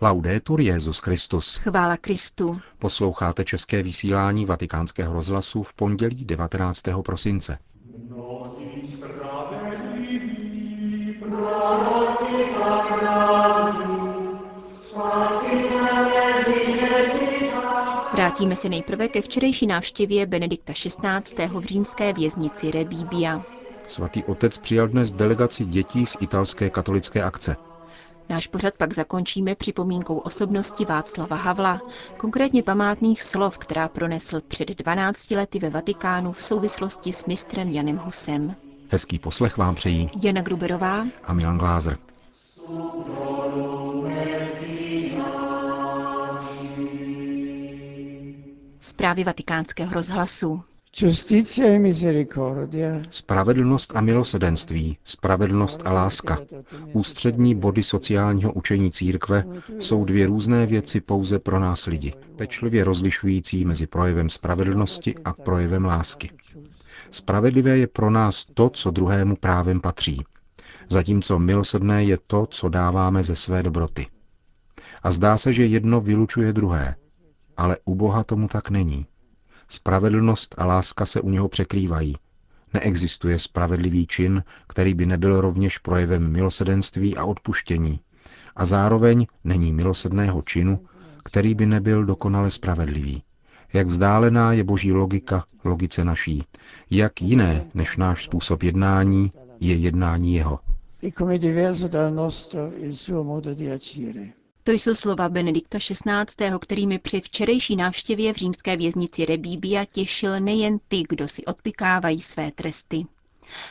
Laudetur Jezus Christus. Chvála Kristu. Posloucháte české vysílání Vatikánského rozhlasu v pondělí 19. prosince. Vrátíme se nejprve ke včerejší návštěvě Benedikta XVI. v římské věznici Rebíbia. Svatý otec přijal dnes delegaci dětí z italské katolické akce. Náš pořad pak zakončíme připomínkou osobnosti Václava Havla, konkrétně památných slov, která pronesl před 12 lety ve Vatikánu v souvislosti s mistrem Janem Husem. Hezký poslech vám přejí Jana Gruberová a Milan Glázer. Zprávy vatikánského rozhlasu. Spravedlnost a milosedenství, spravedlnost a láska, ústřední body sociálního učení církve, jsou dvě různé věci pouze pro nás lidi, pečlivě rozlišující mezi projevem spravedlnosti a projevem lásky. Spravedlivé je pro nás to, co druhému právem patří, zatímco milosrdné je to, co dáváme ze své dobroty. A zdá se, že jedno vylučuje druhé, ale u Boha tomu tak není. Spravedlnost a láska se u něho překrývají. Neexistuje spravedlivý čin, který by nebyl rovněž projevem milosedenství a odpuštění. A zároveň není milosedného činu, který by nebyl dokonale spravedlivý. Jak vzdálená je boží logika logice naší. Jak jiné než náš způsob jednání je jednání jeho. To jsou slova Benedikta XVI., kterými při včerejší návštěvě v římské věznici Rebíbia těšil nejen ty, kdo si odpikávají své tresty.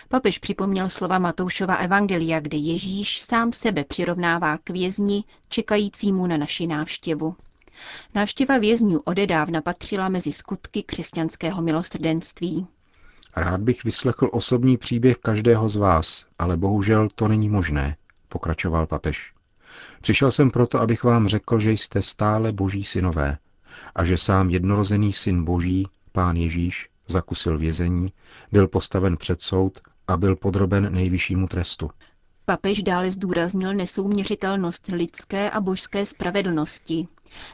Papež připomněl slova Matoušova Evangelia, kde Ježíš sám sebe přirovnává k vězni, čekajícímu na naši návštěvu. Návštěva vězňů odedávna patřila mezi skutky křesťanského milosrdenství. Rád bych vyslechl osobní příběh každého z vás, ale bohužel to není možné, pokračoval papež. Přišel jsem proto, abych vám řekl, že jste stále boží synové a že sám jednorozený syn boží, pán Ježíš, zakusil vězení, byl postaven před soud a byl podroben nejvyššímu trestu. Papež dále zdůraznil nesouměřitelnost lidské a božské spravedlnosti.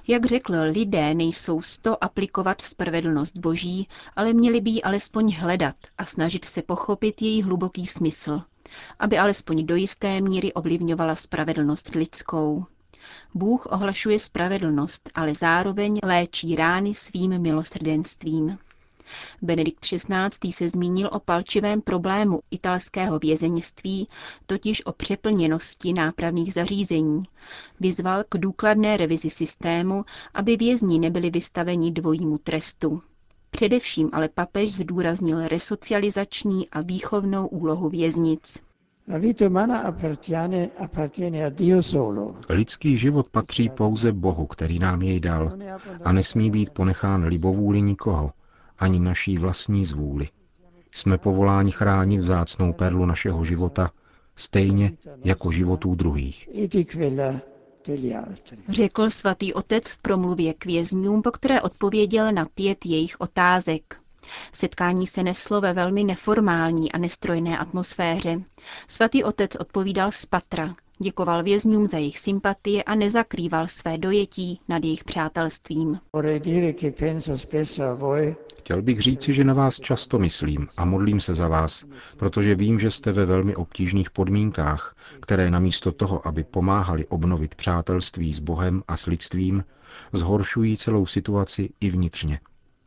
Jak řekl, lidé nejsou sto aplikovat spravedlnost boží, ale měli by ji alespoň hledat a snažit se pochopit její hluboký smysl aby alespoň do jisté míry ovlivňovala spravedlnost lidskou. Bůh ohlašuje spravedlnost, ale zároveň léčí rány svým milosrdenstvím. Benedikt XVI. se zmínil o palčivém problému italského vězeňství, totiž o přeplněnosti nápravných zařízení. Vyzval k důkladné revizi systému, aby vězni nebyli vystaveni dvojímu trestu. Především ale papež zdůraznil resocializační a výchovnou úlohu věznic. Lidský život patří pouze Bohu, který nám jej dal a nesmí být ponechán libovůli nikoho, ani naší vlastní zvůli. Jsme povoláni chránit vzácnou perlu našeho života, stejně jako životů druhých. Řekl svatý otec v promluvě k vězňům, po které odpověděl na pět jejich otázek. Setkání se neslo ve velmi neformální a nestrojné atmosféře. Svatý otec odpovídal z patra, děkoval vězňům za jejich sympatie a nezakrýval své dojetí nad jejich přátelstvím. Chtěl bych říci, že na vás často myslím a modlím se za vás, protože vím, že jste ve velmi obtížných podmínkách, které namísto toho, aby pomáhali obnovit přátelství s Bohem a s lidstvím, zhoršují celou situaci i vnitřně.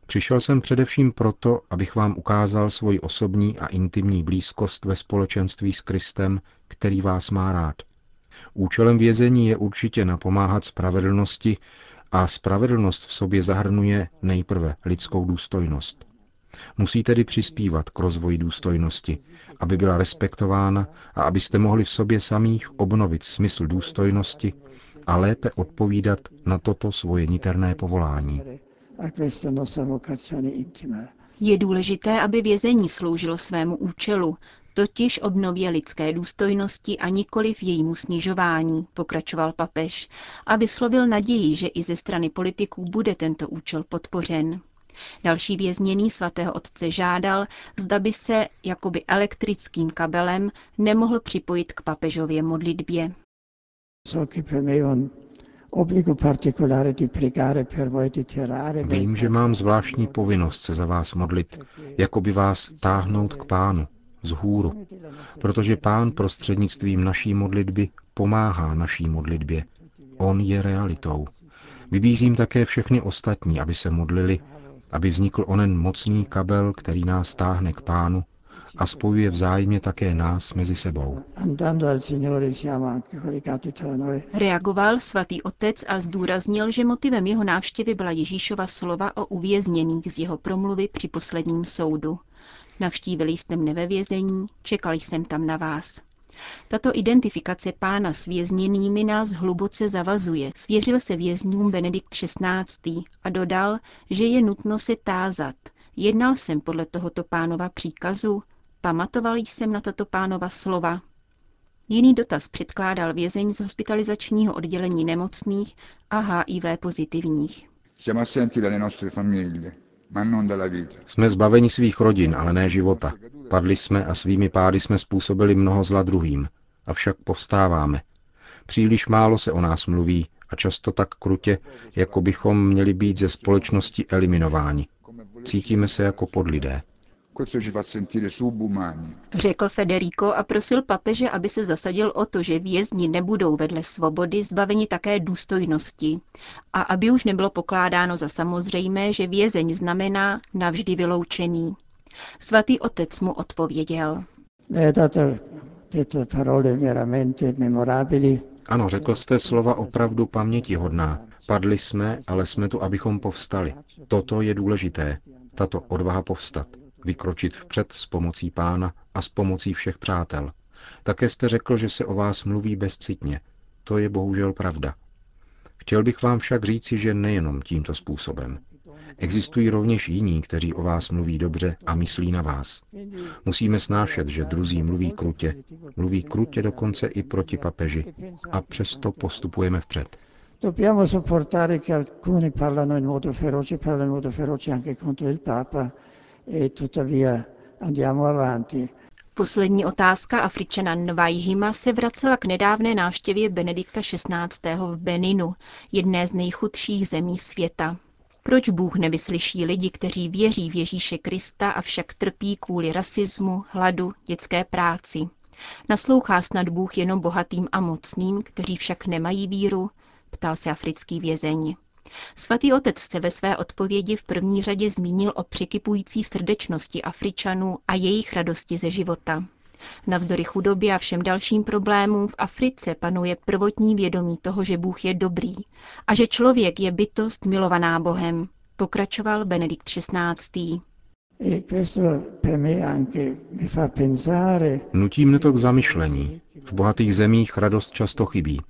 Přišel jsem především proto, abych vám ukázal svoji osobní a intimní blízkost ve společenství s Kristem, který vás má rád. Účelem vězení je určitě napomáhat spravedlnosti a spravedlnost v sobě zahrnuje nejprve lidskou důstojnost. Musí tedy přispívat k rozvoji důstojnosti, aby byla respektována a abyste mohli v sobě samých obnovit smysl důstojnosti a lépe odpovídat na toto svoje niterné povolání. Je důležité, aby vězení sloužilo svému účelu, totiž obnově lidské důstojnosti a nikoli v jejímu snižování, pokračoval papež a vyslovil naději, že i ze strany politiků bude tento účel podpořen. Další vězněný svatého otce žádal, zda by se jakoby elektrickým kabelem nemohl připojit k papežově modlitbě. Vím, že mám zvláštní povinnost se za vás modlit, jako by vás táhnout k pánu, z hůru, protože pán prostřednictvím naší modlitby pomáhá naší modlitbě. On je realitou. Vybízím také všechny ostatní, aby se modlili, aby vznikl onen mocný kabel, který nás táhne k pánu a spojuje vzájemně také nás mezi sebou. Reagoval svatý otec a zdůraznil, že motivem jeho návštěvy byla Ježíšova slova o uvězněných z jeho promluvy při posledním soudu. Navštívili jste mne ve vězení, čekali jsem tam na vás. Tato identifikace pána s vězněnými nás hluboce zavazuje, svěřil se vězňům Benedikt XVI. a dodal, že je nutno se tázat. Jednal jsem podle tohoto pánova příkazu, pamatoval jsem na tato pánova slova. Jiný dotaz předkládal vězeň z hospitalizačního oddělení nemocných a HIV pozitivních. Siamo assenti dalle nostre famiglie, jsme zbaveni svých rodin, ale ne života. Padli jsme a svými pády jsme způsobili mnoho zla druhým. Avšak povstáváme. Příliš málo se o nás mluví a často tak krutě, jako bychom měli být ze společnosti eliminováni. Cítíme se jako podlidé. Řekl Federico a prosil papeže, aby se zasadil o to, že vězni nebudou vedle svobody zbaveni také důstojnosti a aby už nebylo pokládáno za samozřejmé, že vězeň znamená navždy vyloučený. Svatý otec mu odpověděl. Ano, řekl jste slova opravdu pamětihodná. Padli jsme, ale jsme tu, abychom povstali. Toto je důležité, tato odvaha povstat vykročit vpřed s pomocí pána a s pomocí všech přátel. Také jste řekl, že se o vás mluví bezcitně. To je bohužel pravda. Chtěl bych vám však říci, že nejenom tímto způsobem. Existují rovněž jiní, kteří o vás mluví dobře a myslí na vás. Musíme snášet, že druzí mluví krutě, mluví krutě dokonce i proti papeži a přesto postupujeme vpřed. Dobbiamo sopportare che alcuni parlano in modo feroce, parlano in modo feroce anche contro il Papa, e tuttavia andiamo avanti. Poslední otázka Afričana Nvajhima se vracela k nedávné návštěvě Benedikta XVI. v Beninu, jedné z nejchudších zemí světa. Proč Bůh nevyslyší lidi, kteří věří v Ježíše Krista, avšak trpí kvůli rasismu, hladu, dětské práci? Naslouchá snad Bůh jenom bohatým a mocným, kteří však nemají víru? Ptal se africký vězeň. Svatý otec se ve své odpovědi v první řadě zmínil o překypující srdečnosti Afričanů a jejich radosti ze života. Navzdory chudobě a všem dalším problémům v Africe panuje prvotní vědomí toho, že Bůh je dobrý a že člověk je bytost milovaná Bohem, pokračoval Benedikt XVI. E Nutí mne to k zamyšlení. V bohatých zemích radost často chybí.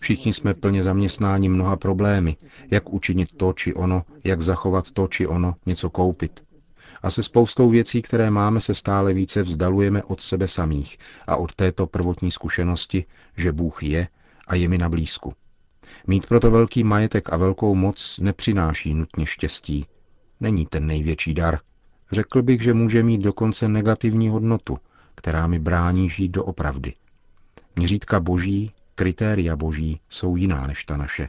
Všichni jsme plně zaměstnáni mnoha problémy, jak učinit to či ono, jak zachovat to či ono, něco koupit. A se spoustou věcí, které máme, se stále více vzdalujeme od sebe samých a od této prvotní zkušenosti, že Bůh je a je mi na blízku. Mít proto velký majetek a velkou moc nepřináší nutně štěstí. Není ten největší dar. Řekl bych, že může mít dokonce negativní hodnotu, která mi brání žít do opravdy. Měřítka boží Kritéria boží jsou jiná než ta naše.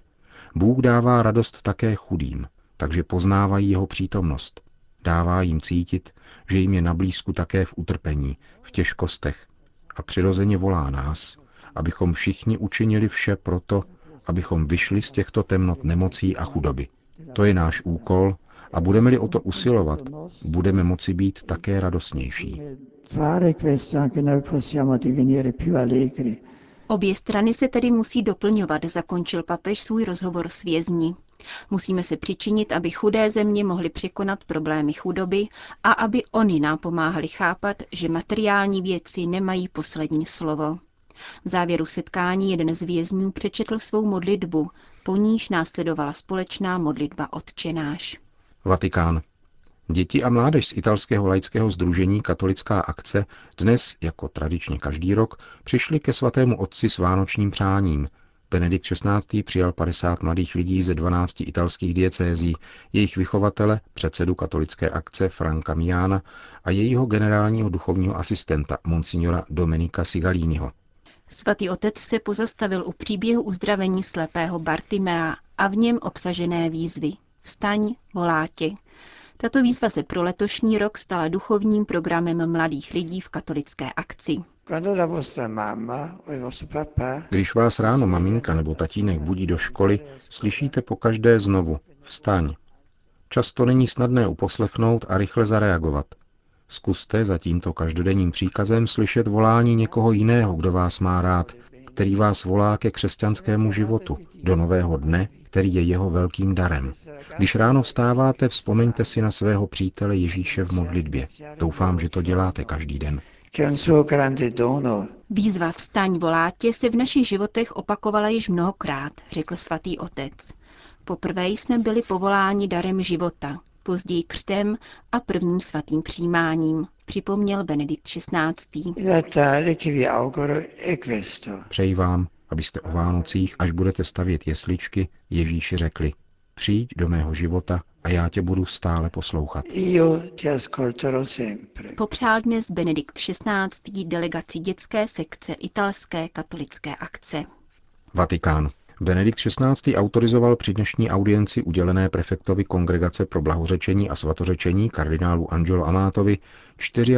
Bůh dává radost také chudým, takže poznávají jeho přítomnost. Dává jim cítit, že jim je nablízku také v utrpení, v těžkostech a přirozeně volá nás, abychom všichni učinili vše proto, abychom vyšli z těchto temnot nemocí a chudoby. To je náš úkol a budeme-li o to usilovat, budeme moci být také radostnější. Fare questo anche noi possiamo divenire più allegri Obě strany se tedy musí doplňovat, zakončil papež svůj rozhovor s vězni. Musíme se přičinit, aby chudé země mohly překonat problémy chudoby a aby oni nám pomáhali chápat, že materiální věci nemají poslední slovo. V závěru setkání jeden z vězňů přečetl svou modlitbu, po níž následovala společná modlitba odčenáš. Vatikán. Děti a mládež z italského laického združení Katolická akce dnes, jako tradičně každý rok, přišli ke svatému otci s vánočním přáním. Benedikt XVI. přijal 50 mladých lidí ze 12 italských diecézí, jejich vychovatele, předsedu katolické akce Franka Miana a jejího generálního duchovního asistenta, monsignora Domenika Sigalíniho. Svatý otec se pozastavil u příběhu uzdravení slepého Bartimea a v něm obsažené výzvy. Vstaň, volátě. Tato výzva se pro letošní rok stala duchovním programem mladých lidí v katolické akci. Když vás ráno maminka nebo tatínek budí do školy, slyšíte po každé znovu vstaň. Často není snadné uposlechnout a rychle zareagovat. Zkuste za tímto každodenním příkazem slyšet volání někoho jiného, kdo vás má rád, který vás volá ke křesťanskému životu, do nového dne, který je jeho velkým darem. Když ráno vstáváte, vzpomeňte si na svého přítele Ježíše v modlitbě. Doufám, že to děláte každý den. Výzva Vstaň volátě se v našich životech opakovala již mnohokrát, řekl svatý otec. Poprvé jsme byli povoláni darem života, později křtem a prvním svatým přijímáním, připomněl Benedikt XVI. Přeji vám, abyste o Vánocích, až budete stavět jesličky, Ježíši řekli, přijď do mého života a já tě budu stále poslouchat. Popřál dnes Benedikt XVI. delegaci dětské sekce italské katolické akce. Vatikán. Benedikt XVI. autorizoval při dnešní audienci udělené prefektovi Kongregace pro blahořečení a svatořečení kardinálu Angelo Amátovi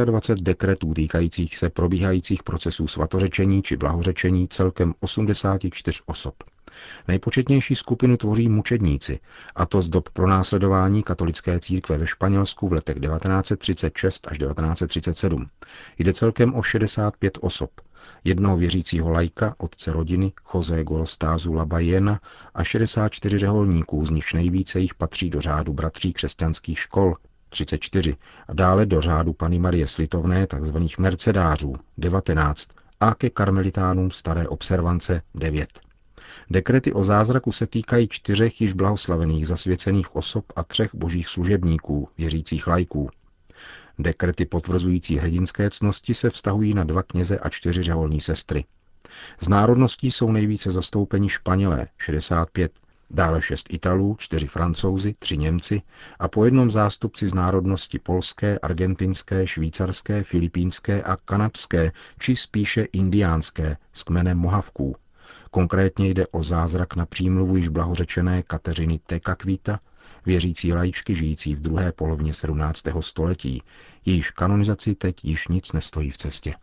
24 dekretů týkajících se probíhajících procesů svatořečení či blahořečení celkem 84 osob. Nejpočetnější skupinu tvoří mučedníci, a to z dob pronásledování katolické církve ve Španělsku v letech 1936 až 1937. Jde celkem o 65 osob, jednoho věřícího lajka, otce rodiny, Jose Golostázu Labajena a 64 řeholníků, z nichž nejvíce jich patří do řádu bratří křesťanských škol, 34, a dále do řádu Pany Marie Slitovné, tzv. mercedářů, 19, a ke karmelitánům staré observance 9. Dekrety o zázraku se týkají čtyřech již blahoslavených zasvěcených osob a třech božích služebníků, věřících lajků. Dekrety potvrzující hrdinské cnosti se vztahují na dva kněze a čtyři řeholní sestry. Z národností jsou nejvíce zastoupeni Španělé 65, dále šest Italů, čtyři Francouzi, tři Němci a po jednom zástupci z národnosti polské, argentinské, švýcarské, filipínské a kanadské, či spíše indiánské, s kmenem Mohavků. Konkrétně jde o zázrak na přímluvu již blahořečené Kateřiny Tekakvita, věřící lajičky žijící v druhé polovině 17. století, jejíž kanonizaci teď již nic nestojí v cestě.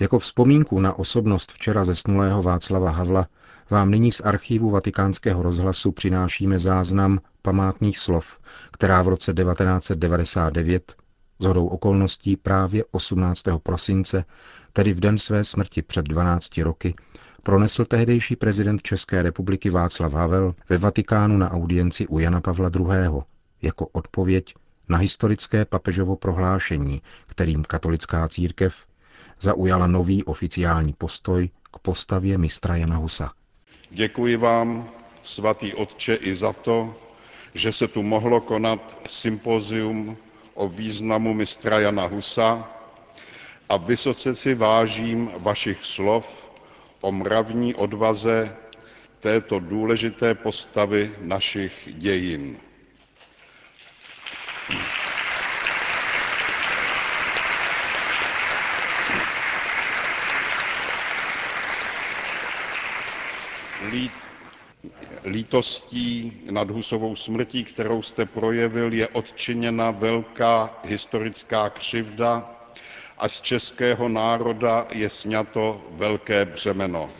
Jako vzpomínku na osobnost včera zesnulého Václava Havla vám nyní z archívu vatikánského rozhlasu přinášíme záznam památných slov, která v roce 1999, zhodou okolností právě 18. prosince, tedy v den své smrti před 12 roky, pronesl tehdejší prezident České republiky Václav Havel ve Vatikánu na audienci u Jana Pavla II. jako odpověď na historické papežovo prohlášení, kterým katolická církev zaujala nový oficiální postoj k postavě mistra Jana Husa. Děkuji vám, svatý otče, i za to, že se tu mohlo konat sympozium o významu mistra Jana Husa a vysoce si vážím vašich slov o mravní odvaze této důležité postavy našich dějin. Lítostí nad Husovou smrtí, kterou jste projevil, je odčiněna velká historická křivda, a z českého národa je sňato velké břemeno.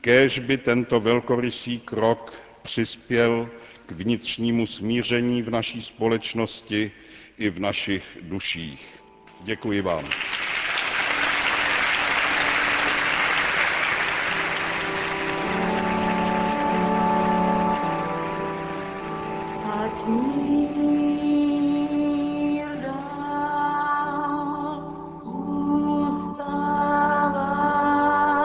Kéž by tento velkorysý krok přispěl k vnitřnímu smíření v naší společnosti i v našich duších. Děkuji vám.